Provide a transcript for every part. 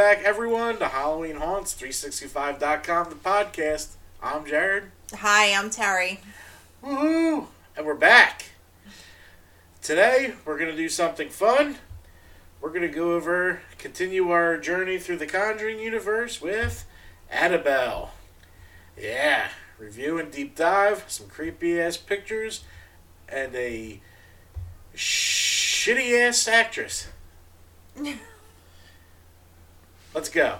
back, everyone, to Halloween Haunts 365.com, the podcast. I'm Jarad. Hi, I'm Terry. Woohoo! And we're back. Today, we're going to do something fun. We're going to go over, continue our journey through the Conjuring universe with Annabelle. Yeah, review and deep dive, some creepy ass pictures, and a shitty ass actress. Let's go.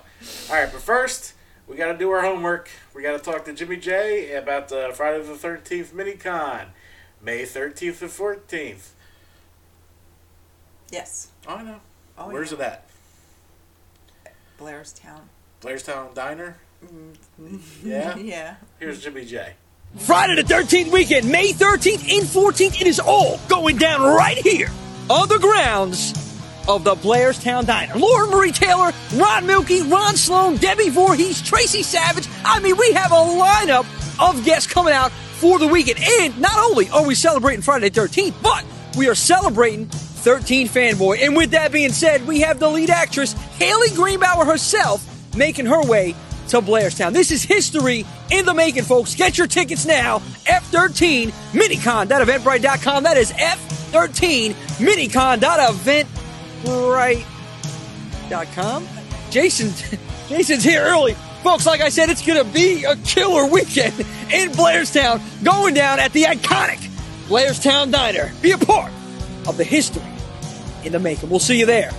All right, but first, we got to do our homework. We got to talk to Jimmy J about the Friday the 13th mini-con, May 13th to 14th. Yes. Oh, I know. Oh, Where's yeah. it at? Blairstown. Blairstown Diner? Mm-hmm. Yeah? Yeah. Here's Jimmy J. Friday the 13th weekend, May 13th and 14th, it is all going down right here on the grounds of the Blairstown Diner. Lauren Marie Taylor, Ron Millkie, Ron Sloan, Debbie Voorhees, Tracy Savage. I mean, we have a lineup of guests coming out for the weekend. And not only are we celebrating Friday the 13th, but we are celebrating 13 Fanboy. And with that being said, we have the lead actress, Haley Greenbauer herself, making her way to Blairstown. This is history in the making, folks. Get your tickets now. F13 Minicon. That is F13 Minicon.eventbrite.com. Jason, Jason's here early. Folks, like I said, it's going to be a killer weekend in Blairstown, going down at the iconic Blairstown Diner. Be a part of the history in the making. We'll see you there.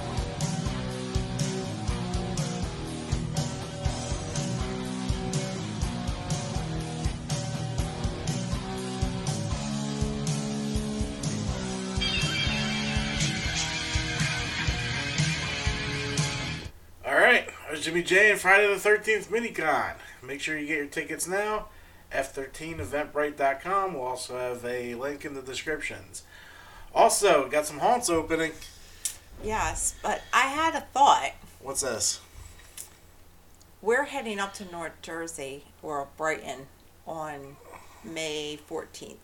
Jimmy J and Friday the 13th mini-con. Make sure you get your tickets now. F13eventbrite.com. We'll also have a link in the descriptions. Also, got some haunts opening. Yes, but I had a thought. What's this? We're heading up to North Jersey or Brighton on May 14th.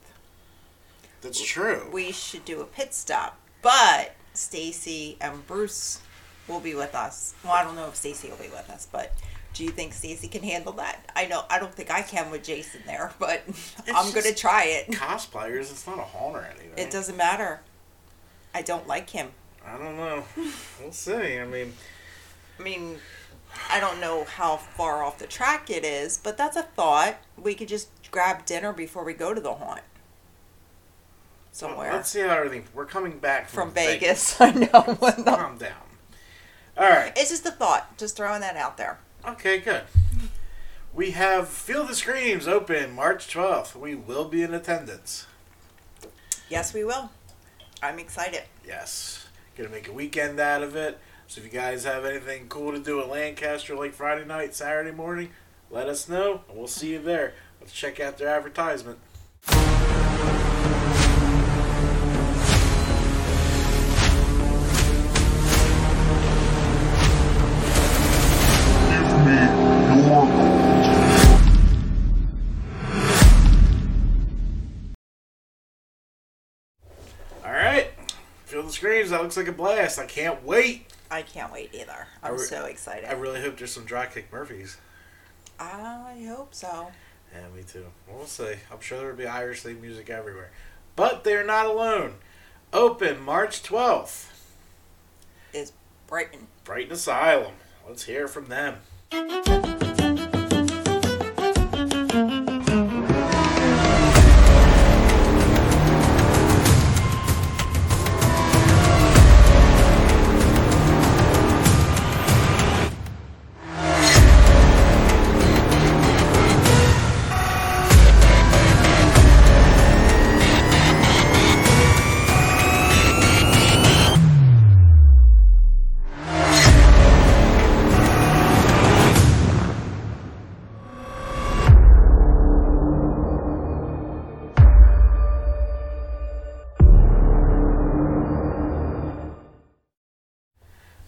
That's true. We should do a pit stop, but Stacy and Bruce will be with us. Well, I don't know if Stacy will be with us, but do you think Stacy can handle that? I know I don't think I can with Jason there, but I'm going to try it. Cosplayers, it's not a haunt or anything. It doesn't matter. I don't like him. I don't know. We'll see. I mean, I mean, I don't know how far off the track it is, but that's a thought. We could just grab dinner before we go to the haunt. Somewhere. let's see how everything. We're coming back from, From Vegas. I know. Calm down. All right. it's just a thought. Just throwing that out there. Okay, good. We have Feel the Screams open March 12th. We will be in attendance. Yes, we will. I'm excited. Yes. Gonna make a weekend out of it. So if you guys have anything cool to do at Lancaster like Friday night, Saturday morning, let us know and we'll see you there. Let's check out their advertisement. The Screams. That looks like a blast. I can't wait. I can't wait either. I'm re- so excited. I really hope there's some Dropkick Murphys. I hope so. Yeah, me too. We'll see. I'm sure there will be Irish theme music everywhere. But they're not alone. Open March 12th. Is Brighton. Brighton Asylum. Let's hear from them.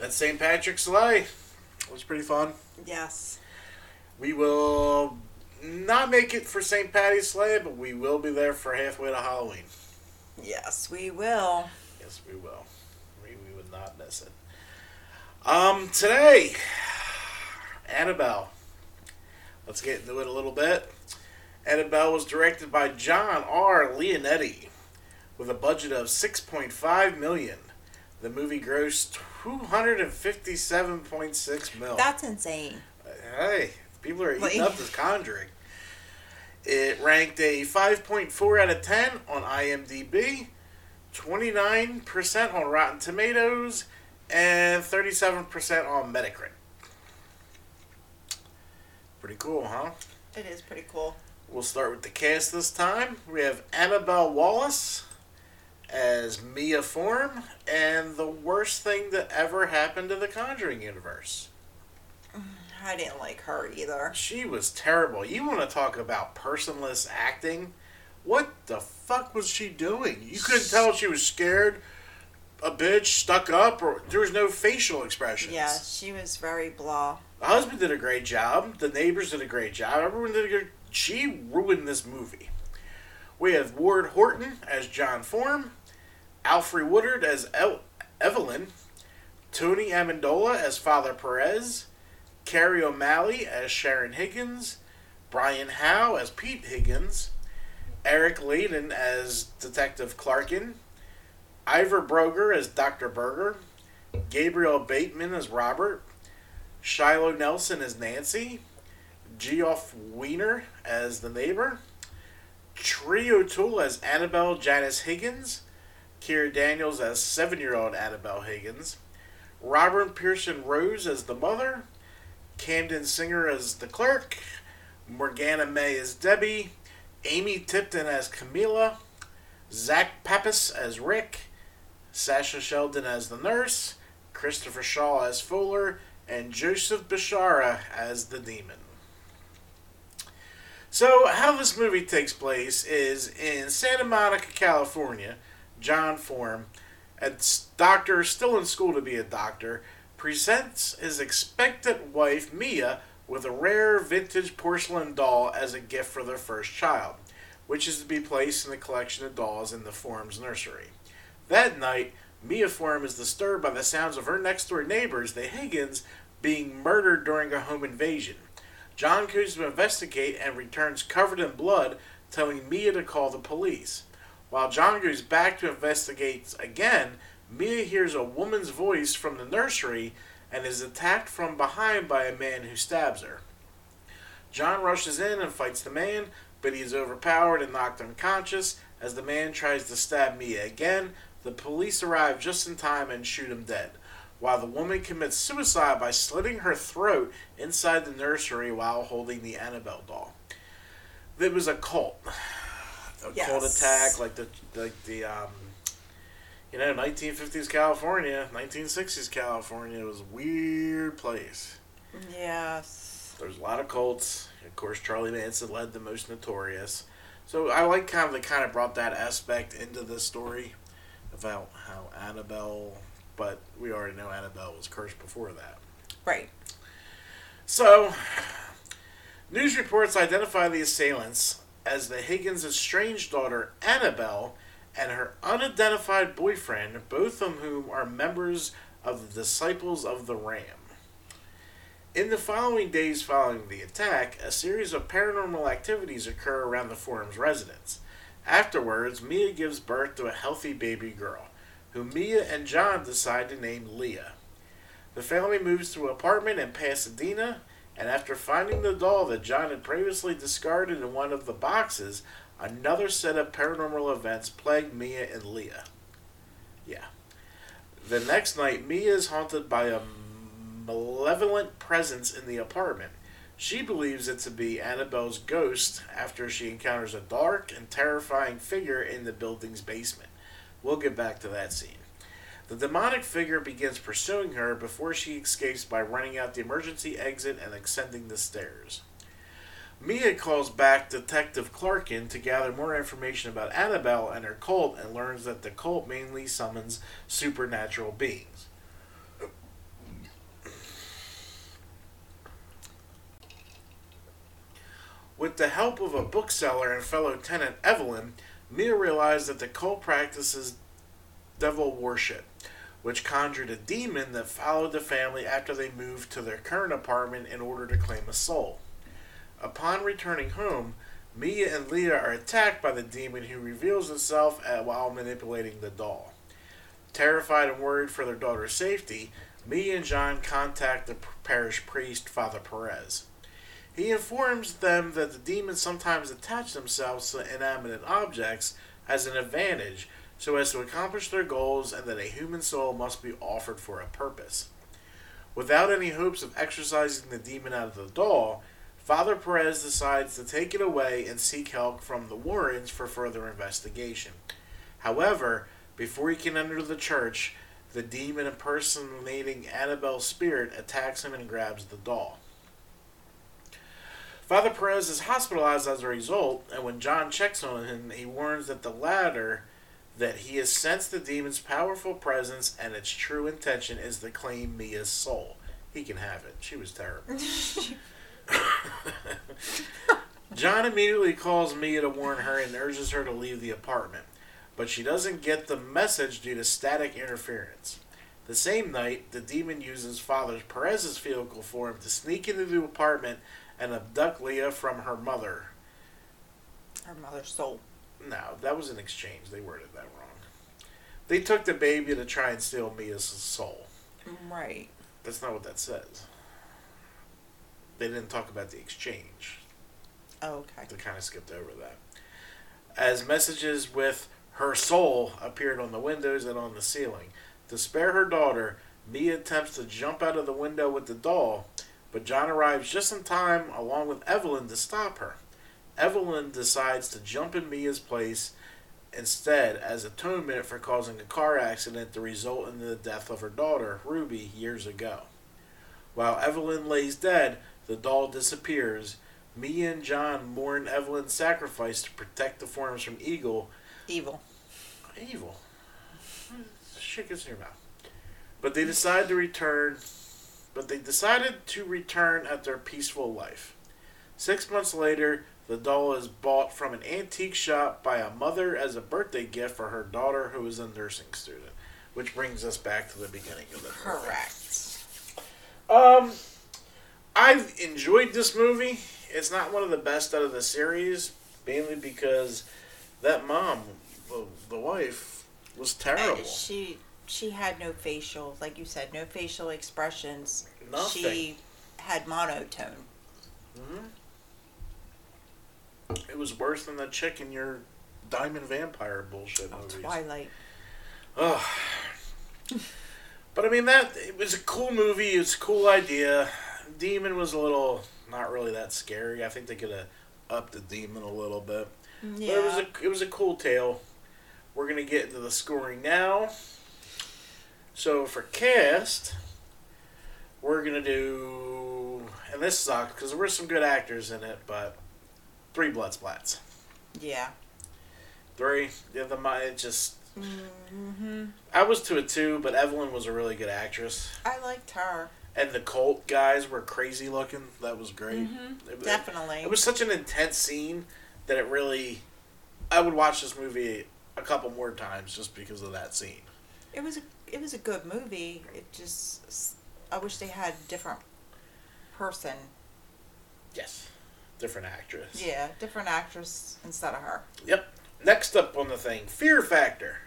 That's St. Patrick's Slay. It was pretty fun. Yes. We will not make it for St. Patty's Slay, but we will be there for halfway to Halloween. Yes, we will. Yes, we will. We, we would not miss it. Um, today, Annabelle. Let's get into it a little bit. Annabelle was directed by John R. Leonetti with a budget of 6.5 million. The movie grossed 257.6 mil. That's insane. Hey, people are eating Like- up this Conjuring. It ranked a 5.4 out of 10 on IMDb, 29% on Rotten Tomatoes, and 37% on Metacritic. Pretty cool, huh? It is pretty cool. We'll start with the cast this time. We have Annabelle Wallace as Mia Form, and the worst thing that ever happened to the Conjuring universe. I didn't like her either. She was terrible. You want to talk about personless acting? What the fuck was she doing? You couldn't tell she was scared, a bitch, stuck up, or there was no facial expressions. Yeah, she was very blah. The husband did a great job. The neighbors did a great job. Everyone did a good. She ruined this movie. We have Ward Horton as John Form, Alfre Woodard as El- Evelyn, Tony Amendola as Father Perez, Kerry O'Malley as Sharon Higgins, Brian Howe as Pete Higgins, Eric Ladin as Detective Clarkin, Ivar Brogger as Dr. Berger, Gabriel Bateman as Robert, Shiloh Nelson as Nancy, Geoff Wiener as the neighbor, Tree O'Toole as Annabelle Janice Higgins, Keira Daniels as seven year old Annabelle Higgins, Robert Pearson Rose as the mother, Camden Singer as the clerk, Morgana May as Debbie, Amy Tipton as Camila, Zach Pappas as Rick, Sasha Sheldon as the nurse, Christopher Shaw as Fuller, and Joseph Bishara as the demon. So, how this movie takes place is in Santa Monica, California. John Form, a doctor still in school to be a doctor, presents his expectant wife Mia with a rare vintage porcelain doll as a gift for their first child, which is to be placed in the collection of dolls in the Form's nursery. That night, Mia Form is disturbed by the sounds of her next door neighbors, the Higgins, being murdered during a home invasion. John goes to investigate and returns covered in blood, telling Mia to call the police. While John goes back to investigate again, Mia hears a woman's voice from the nursery and is attacked from behind by a man who stabs her. John rushes in and fights the man, but he is overpowered and knocked unconscious. As the man tries to stab Mia again, the police arrive just in time and shoot him dead, while the woman commits suicide by slitting her throat inside the nursery while holding the Annabelle doll. It was a cult. A cult Yes. attack, like the like the um, you know, 1950s California, 1960s California was a weird place. Yes. There's a lot of cults. Of course, Charlie Manson led the most notorious. So I like kind of they kind of brought that aspect into the story about how Annabelle, but we already know Annabelle was cursed before that. Right. So, news reports identify the assailants as the Higgins' estranged daughter Annabelle and her unidentified boyfriend, both of whom are members of the Disciples of the Ram. In the following days following the attack, a series of paranormal activities occur around the Form's residence. Afterwards, Mia gives birth to a healthy baby girl, whom Mia and John decide to name Leah. The family moves to an apartment in Pasadena, and after finding the doll that John had previously discarded in one of the boxes, another set of paranormal events plagued Mia and Leah. Yeah. The next night, Mia is haunted by a malevolent presence in the apartment. She believes it to be Annabelle's ghost after she encounters a dark and terrifying figure in the building's basement. We'll get back to that scene. The demonic figure begins pursuing her before she escapes by running out the emergency exit and ascending the stairs. Mia calls back Detective Clarkin to gather more information about Annabelle and her cult and learns that the cult mainly summons supernatural beings. With the help of a bookseller and fellow tenant Evelyn, Mia realizes that the cult practices devil worship, which conjured a demon that followed the family after they moved to their current apartment in order to claim a soul. Upon returning home, Mia and Leah are attacked by the demon who reveals itself at, while manipulating the doll. Terrified and worried for their daughter's safety, Mia and John contact the parish priest, Father Perez. He informs them that the demons sometimes attach themselves to inanimate objects as an advantage so as to accomplish their goals and that a human soul must be offered for a purpose. Without any hopes of exorcising the demon out of the doll, Father Perez decides to take it away and seek help from the Warrens for further investigation. However, before he can enter the church, the demon impersonating Annabelle's spirit attacks him and grabs the doll. Father Perez is hospitalized as a result, and when John checks on him, he warns that the latter that he has sensed the demon's powerful presence and its true intention is to claim Mia's soul. He can have it. She was terrible. John immediately calls Mia to warn her and urges her to leave the apartment, but she doesn't get the message due to static interference. The same night, the demon uses Father Perez's vehicle for him to sneak into the apartment and abduct Leah from her mother. Her mother's soul. No, that was an exchange. They worded that wrong. They took the baby to try and steal Mia's soul. Right. That's not what that says. They didn't talk about the exchange. Oh, okay. They kind of skipped over that. As messages with her soul appeared on the windows and on the ceiling. To spare her daughter, Mia attempts to jump out of the window with the doll, but John arrives just in time along with Evelyn to stop her. Evelyn decides to jump in Mia's place instead as atonement for causing a car accident to result in the death of her daughter, Ruby, years ago. While Evelyn lays dead, the doll disappears. Mia and John mourn Evelyn's sacrifice to protect the forms from Eagle. Evil. Evil. Shit gets in your mouth. But they decide to return. But they decided to return at their peaceful life. Six months later, the doll is bought from an antique shop by a mother as a birthday gift for her daughter who is a nursing student. Which brings us back to the beginning of the movie. Correct. Um, I've enjoyed this movie. It's not one of the best out of the series, mainly because that mom, the, the wife, was terrible. And she she had no facial, like you said, no facial expressions. Nothing. She had monotone. It was worse than the chick in your Diamond Vampire bullshit oh, movies. Twilight. Ugh. But I mean that it was a cool movie. It's a cool idea. Demon was a little not really that scary. I think they could have upped the demon a little bit. Yeah. But it was a it was a cool tale. We're gonna get into the scoring now. So for cast, we're gonna do, and this sucked because there were some good actors in it, but three blood splats. yeah. Three. The other mi- it just. hmm I was to a two, but Evelyn was a really good actress, I liked her. and the cult guys were crazy looking. That was great. It- it- Definitely. It was such an intense scene that it really. I would watch this movie a couple more times just because of that scene. It was a it was a good movie. It just I wish they had a different person. Yes. Different actress. Yeah, different actress instead of her. Yep. Next up on the thing, Fear Factor.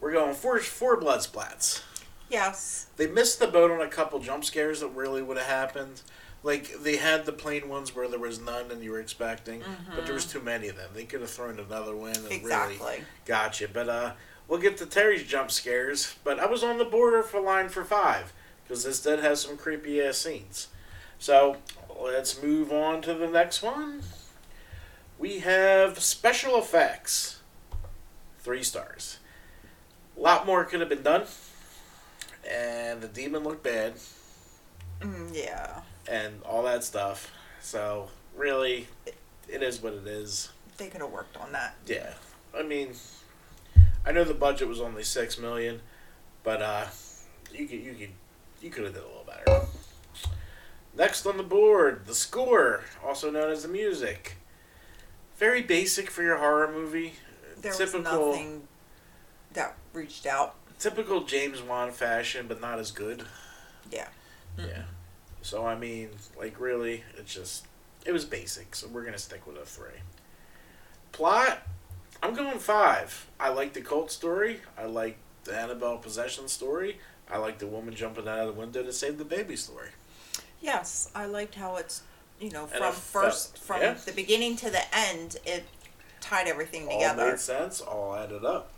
We're going four four blood splats. Yes. They missed the boat on a couple jump scares that really would have happened. Like they had the plain ones where there was none and you were expecting, but there was too many of them. They could have thrown another one and really Exactly. got you. But uh, we'll get to Terry's jump scares. But I was on the border for line for five because this did have some creepy ass scenes. So let's move on to the next one. We have special effects. Three stars. A lot more could have been done. And the demon looked bad Mm, yeah. and all that stuff. So really, it is what it is. They could have worked on that. Yeah, I mean, I know the budget was only six million, but uh, you could you could you could have did a little better. Next on the board, the score, also known as the music. Very basic for your horror movie. There Typical. was nothing that reached out. typical James Wan fashion, but not as good. Yeah. Hmm. Yeah. So I mean, like really, it's just it was basic. So we're gonna stick with a three. Plot, I'm going five. I like the cult story. I like the Annabelle possession story. I like the woman jumping out of the window to save the baby story. Yes, I liked how it's you know And from first from yeah. the beginning to the end it tied everything All together. made sense. All added up.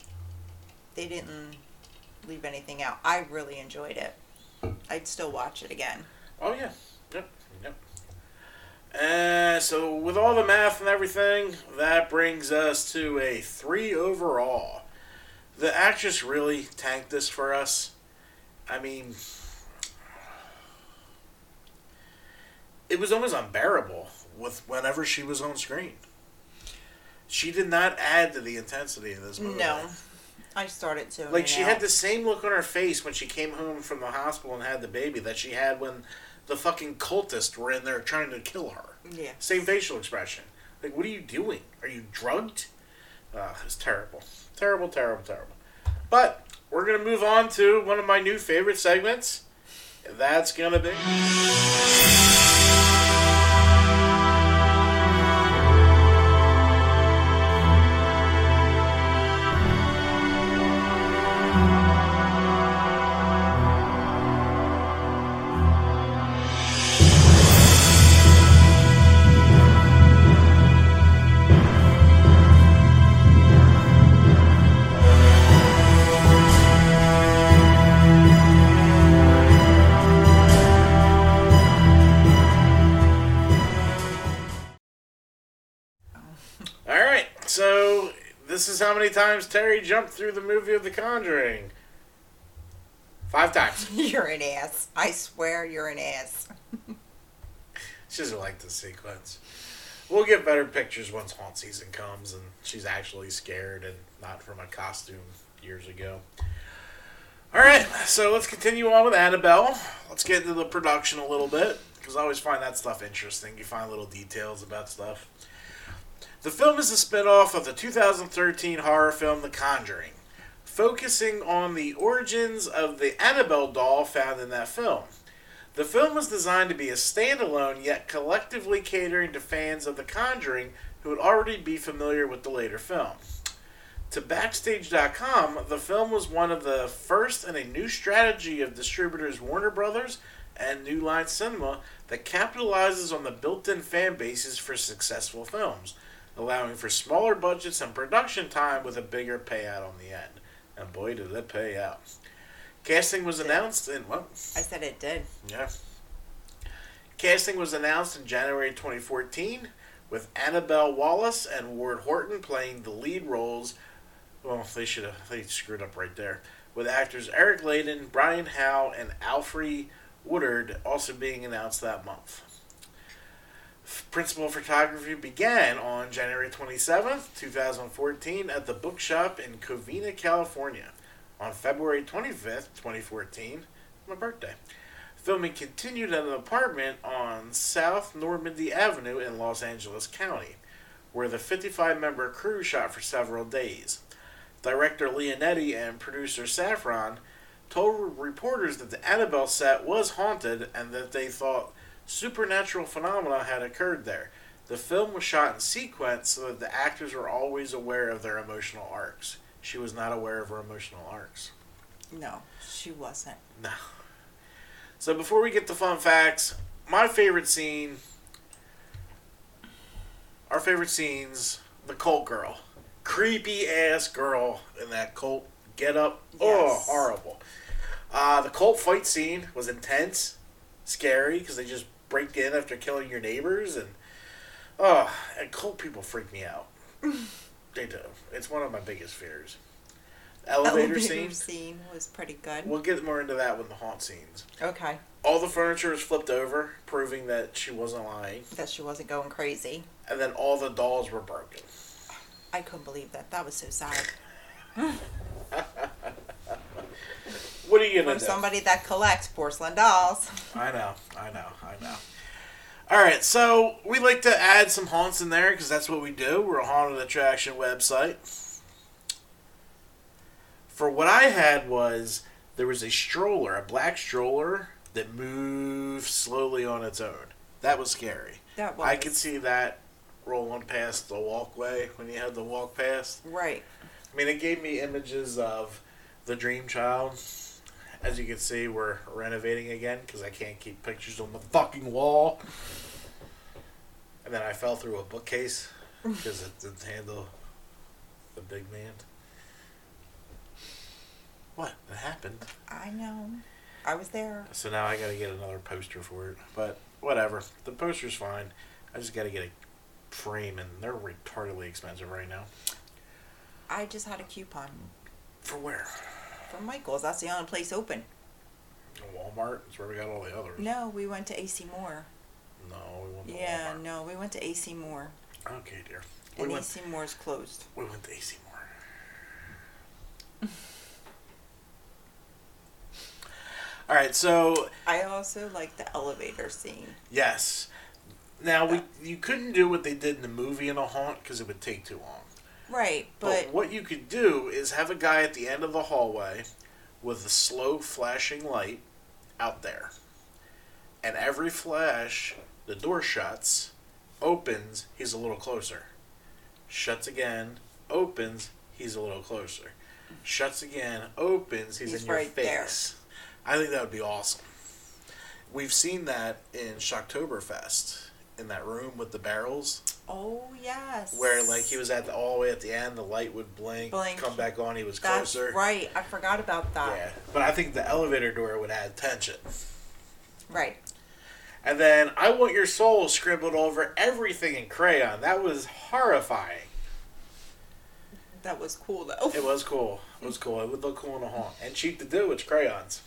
They didn't leave anything out. I really enjoyed it. I'd still watch it again. Oh yeah. Yep. Yep. And so with all the math and everything, that brings us to a three overall. The actress really tanked this for us. I mean, it was almost unbearable with whenever she was on screen. She did not add to the intensity of this movie. No, I started to. Like she had the same look on her face when she came home from the hospital and had the baby that she had when the fucking cultists were in there trying to kill her. Yeah. Same facial expression. Like, what are you doing? Are you drugged? Uh, it's terrible. Terrible, terrible, terrible. But we're gonna move on to one of my new favorite segments. And that's gonna be is how many times Terry jumped through the movie of The Conjuring. Five times. You're an ass. I swear you're an ass. She doesn't like the sequence. We'll get better pictures once haunt season comes and she's actually scared and not from a costume years ago. All right, so let's continue on with Annabelle. Let's get into the production a little bit because I always find that stuff interesting. You find little details about stuff. The film is a spin-off of the 2013 horror film The Conjuring, focusing on the origins of the Annabelle doll found in that film. The film was designed to be a standalone, yet collectively catering to fans of The Conjuring who would already be familiar with the later film. To Backstage.com, the film was one of the first in a new strategy of distributors Warner Brothers and New Line Cinema that capitalizes on the built in fan bases for successful films, allowing for smaller budgets and production time with a bigger payout on the end. And boy, did it pay out. Casting was announced in, well, I said it did. yeah. Casting was announced in January 2014 with Annabelle Wallace and Ward Horton playing the lead roles. Well, they should have they screwed up right there. With actors Eric Ladin, Brian Howe, and Alfre Woodard also being announced that month. Principal photography began on January 27th, 2014 at the bookshop in Covina, California. On February 25th, 2014, my birthday. Filming continued at an apartment on South Normandie Avenue in Los Angeles County, where the 55 member crew shot for several days. Director Leonetti and producer Safran told reporters that the Annabelle set was haunted and that they thought supernatural phenomena had occurred there. The film was shot in sequence so that the actors were always aware of their emotional arcs. She was not aware of her emotional arcs. No, she wasn't. No. So before we get to fun facts, my favorite scene, our favorite scenes, the cult girl, creepy ass girl in that cult get up. Oh, horrible. Uh, the cult fight scene was intense, scary because they just break in after killing your neighbors and oh, and cult people freak me out. they do. It's one of my biggest fears. Elevator, scene. scene was pretty good. We'll get more into that with the haunt scenes. Okay, All the furniture was flipped over, proving that she wasn't lying. that she wasn't going crazy. And then all the dolls were broken. I couldn't believe that. That was so sad. What are you gonna From do? somebody that collects porcelain dolls. I know, I know, I know. All right, so we like to add some haunts in there because that's what we do. We're a haunted attraction website. For what I had was there was a stroller, a black stroller that moved slowly on its own. That was scary. That was I could see that rolling past the walkway when you had to walk past. Right. I mean, it gave me images of the Dream Child. As you can see, we're renovating again because I can't keep pictures on the fucking wall. And then I fell through a bookcase because it didn't handle the big man. What? It happened. I know. I was there. So now I gotta get another poster for it. But whatever. The poster's fine. I just gotta get a frame, and they're retardedly expensive right now. I just had a coupon For where? From Michael's. That's the only place open. Walmart. That's where we got all the others. No, we went to AC Moore. No, we went to Walmart. Yeah, Walmart. no, we went to AC Moore. Okay, dear. We And went, AC Moore's closed. we went to AC Moore. All right, so I also like the elevator scene. yes. Now we you couldn't do what they did in the movie in a haunt because it would take too long. Right, But, but what you could do is have a guy at the end of the hallway with a slow flashing light out there. And every flash, the door shuts, opens, he's a little closer. Shuts again, opens, he's a little closer. Shuts again, opens, he's, He's in your right there. face. I think that would be awesome. We've seen that in Shocktoberfest, in that room with the barrels oh yes. where like he was at the all the way at the end, the light would blink, Blink. come back on, he was That's closer. right. I forgot about that. Yeah, but I think the elevator door would add tension. Right. And then I want your soul scribbled over everything in crayon. That was horrifying. That was cool though. It was cool. It was cool. It would look cool in a haunt and cheap to do. It's crayons.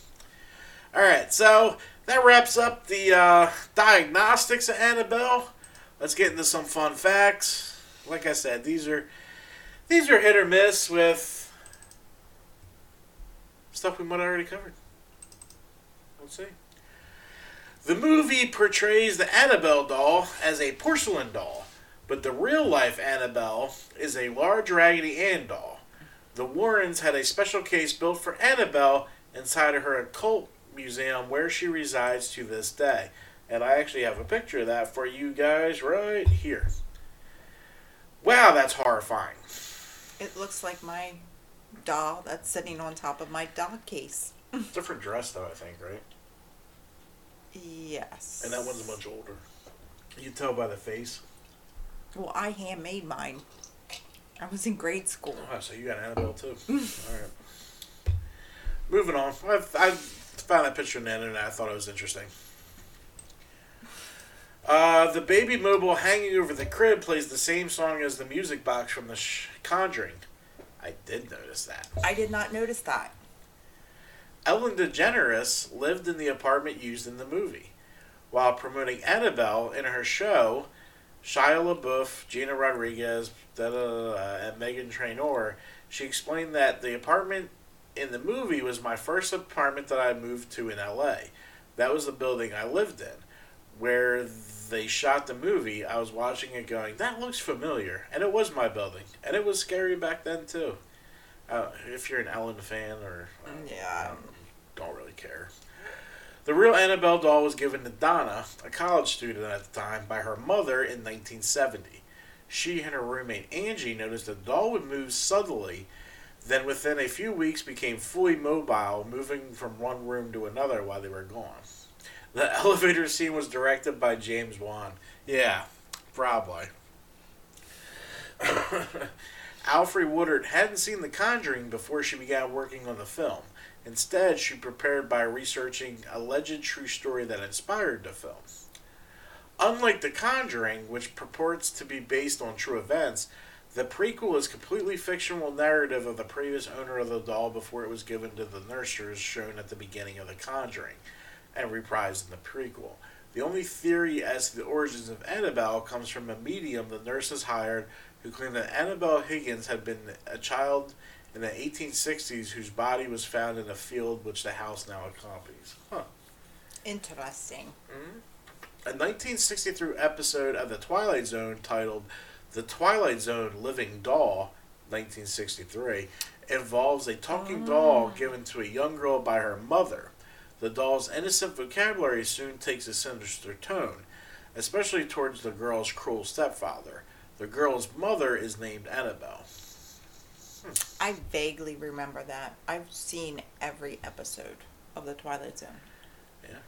All right, so that wraps up the uh, diagnostics of Annabelle. Let's get into some fun facts. Like I said, these are these are hit or miss with stuff we might have already covered. Let's see. The movie portrays the Annabelle doll as a porcelain doll, but the real life Annabelle is a large Raggedy Ann doll. The Warrens had a special case built for Annabelle inside of her occult museum where she resides to this day. And I actually have a picture of that for you guys right here. Wow, that's horrifying. It looks like my doll that's sitting on top of my doll case. Different dress, though, I think, right? Yes. And that one's much older. You can tell by the face. Well, I handmade mine. I was in grade school. Oh, so you got Annabelle, too. All right. Moving on. I've, I found that picture on the internet. I thought it was interesting. Uh, the baby mobile hanging over the crib plays the same song as the music box from The Sh- Conjuring. I did notice that. I did not notice that. Ellen DeGeneres lived in the apartment used in the movie. While promoting Annabelle in her show, Shia LaBeouf, Gina Rodriguez, da, da, da, da, and Meghan Trainor, she explained that the apartment in the movie was my first apartment that I moved to in LA. That was the building I lived in. Where they shot the movie, I was watching it going, that looks familiar. And it was my building. And it was scary back then, too. Uh, if you're an Ellen fan or uh, Yeah. um, don't really care. The real Annabelle doll was given to Donna, a college student at the time, by her mother in 1970. She and her roommate Angie noticed the doll would move subtly, then within a few weeks became fully mobile, moving from one room to another while they were gone. The elevator scene was directed by James Wan. Yeah, probably. Alfre Woodard hadn't seen The Conjuring before she began working on the film. Instead, she prepared by researching alleged true story that inspired the film. Unlike The Conjuring, which purports to be based on true events, the prequel is completely fictional narrative of the previous owner of the doll before it was given to the nurses shown at the beginning of The Conjuring and reprised in the prequel. The only theory as to the origins of Annabelle comes from a medium the nurses hired who claimed that Annabelle Higgins had been a child in the 1860s whose body was found in a field which the house now accompanies. Huh. Interesting. Mm-hmm. A 1963 episode of The Twilight Zone titled The Twilight Zone Living Doll, 1963, involves a talking doll ah. given to a young girl by her mother. The doll's innocent vocabulary soon takes a sinister tone, especially towards the girl's cruel stepfather. The girl's mother is named Annabelle. I vaguely remember that. I've seen every episode of The Twilight Zone. Yeah.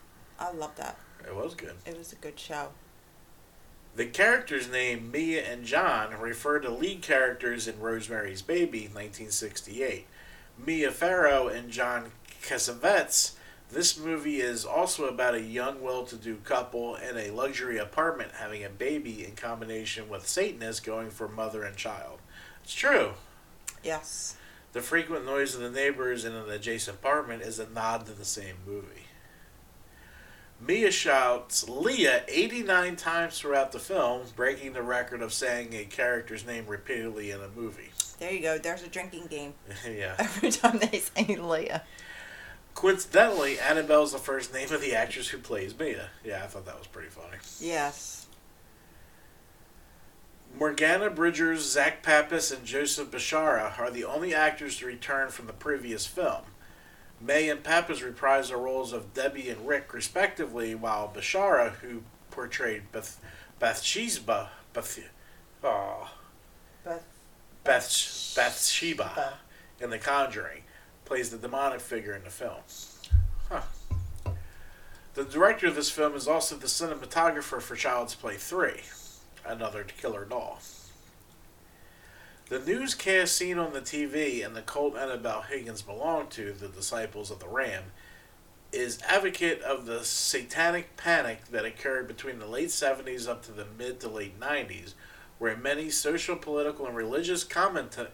I love that. It was good. It was a good show. The characters named Mia and John refer to lead characters in Rosemary's Baby, 1968. Mia Farrow and John Cassavetes. This movie is also about a young, well to do couple in a luxury apartment having a baby in combination with Satanist going for mother and child. It's true. Yes. The frequent noise of the neighbors in an adjacent apartment is a nod to the same movie. Mia shouts Leah 89 times throughout the film, breaking the record of saying a character's name repeatedly in a movie. There you go. There's a drinking game yeah. every time they say Leah. Coincidentally, Annabelle's the first name of the actress who plays Mia. Yeah, I thought that was pretty funny. Yes. Morgana Bridgers, Zach Pappas, and Joseph Bishara are the only actors to return from the previous film. May and Pappas reprise the roles of Debbie and Rick, respectively, while Bishara, who portrayed Beth, Bathsheba, Beth, oh, Beth. Beth, Bathsheba in The Conjuring, plays the demonic figure in the film. Huh. The director of this film is also the cinematographer for Child's Play 3, another killer doll. The newscast seen on the TV and the cult Annabelle Higgins belonged to, the Disciples of the Ram, is advocate of the satanic panic that occurred between the late 70s up to the mid to late 90s, where many social, political, and religious commenta-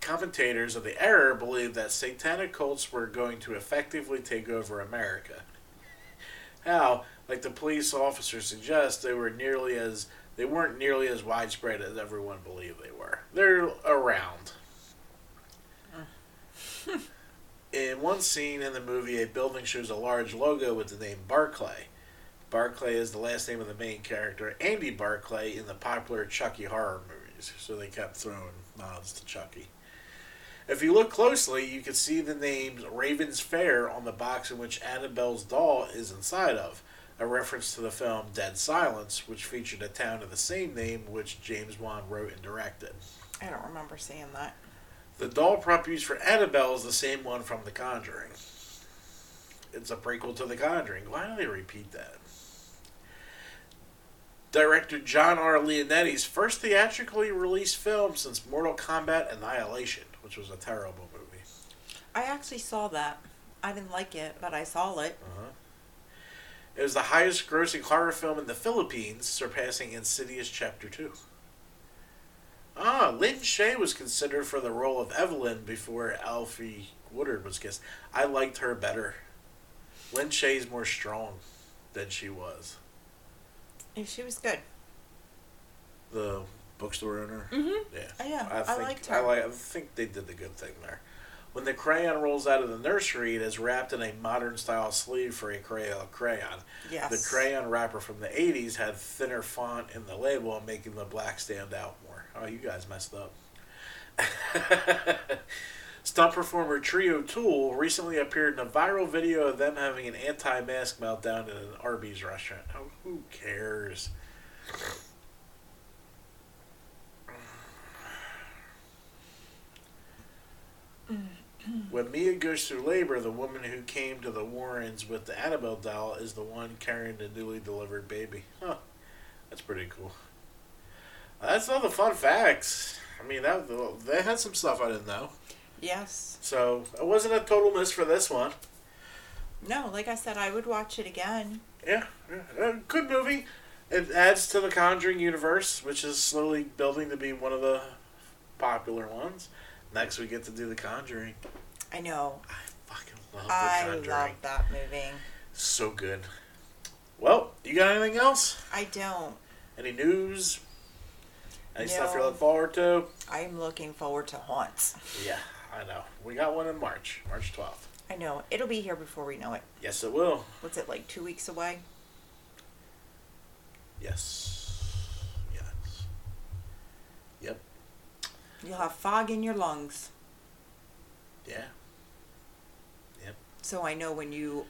commentators of the era believed that satanic cults were going to effectively take over America. How, like the police officer suggests, they were nearly as they weren't nearly as widespread as everyone believed they were. They're around. in one scene in the movie, a building shows a large logo with the name Barclay. Barclay is the last name of the main character, Andy Barclay, in the popular Chucky horror movies. So they kept throwing nods to Chucky. If you look closely, you can see the names Raven's Fair on the box in which Annabelle's doll is inside of, a reference to the film Dead Silence, which featured a town of the same name which James Wan wrote and directed. I don't remember seeing that. The doll prop used for Annabelle is the same one from The Conjuring. It's a prequel to The Conjuring. Why do they repeat that? Director John R. Leonetti's first theatrically released film since Mortal Kombat Annihilation, which was a terrible movie. I actually saw that. I didn't like it, but I saw it. Uh-huh. It was the highest grossing horror film in the Philippines, surpassing Insidious Chapter 2. Ah, Lin Shaye was considered for the role of Evelyn before Alfre Woodard was cast. I liked her better. Lin Shaye's more strong than she was. And she was good. The bookstore owner? Mhm. Yeah. Oh, yeah, I, I think, liked I, her. like, I think they did the good thing there. When the crayon rolls out of the nursery, it is wrapped in a modern style sleeve for a crayon crayon. Yes. The crayon wrapper from the 80s had thinner font in the label, making the black stand out more. Oh, you guys messed up. Stunt performer Tree O'Toole recently appeared in a viral video of them having an anti mask meltdown in an Arby's restaurant. Oh, who cares? When Mia goes through labor, the woman who came to the Warrens with the Annabelle doll is the one carrying the newly delivered baby. Huh. That's pretty cool. That's all the fun facts. I mean, that they had some stuff I didn't know. Yes. So it wasn't a total miss for this one. No, like I said, I would watch it again. Yeah, yeah, uh, good movie. It adds to the Conjuring universe, which is slowly building to be one of the popular ones. Next, we get to do the Conjuring. I know. I fucking love the I Conjuring. love that movie. So good. Well, you got anything else? I don't. Any news? Any stuff you're looking forward to? I'm looking forward to Haunts. Yeah, I know. We got one in March, March 12th. I know. It'll be here before we know it. Yes, it will. What's it, like two weeks away? Yes. Yes. Yep. You'll have fog in your lungs. Yeah. Yep. So I know when you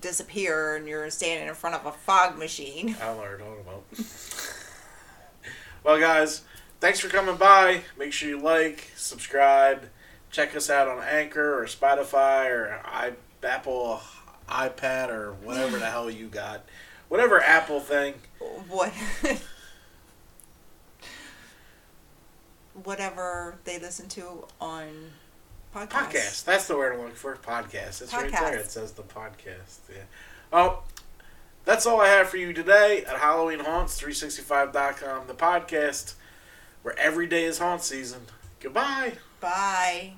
disappear and you're standing in front of a fog machine. I don't know what you're talking about. well, guys, thanks for coming by. Make sure you like, subscribe, check us out on Anchor or Spotify or i Apple iPad or whatever the hell you got. Whatever Apple thing. What? Whatever they listen to on podcasts. Podcast. That's the word I'm looking for. Podcast. It's right there. It says the podcast. Yeah. Oh, that's all I have for you today at Halloween Haunts 365.com, the podcast where every day is haunt season. Goodbye. Bye.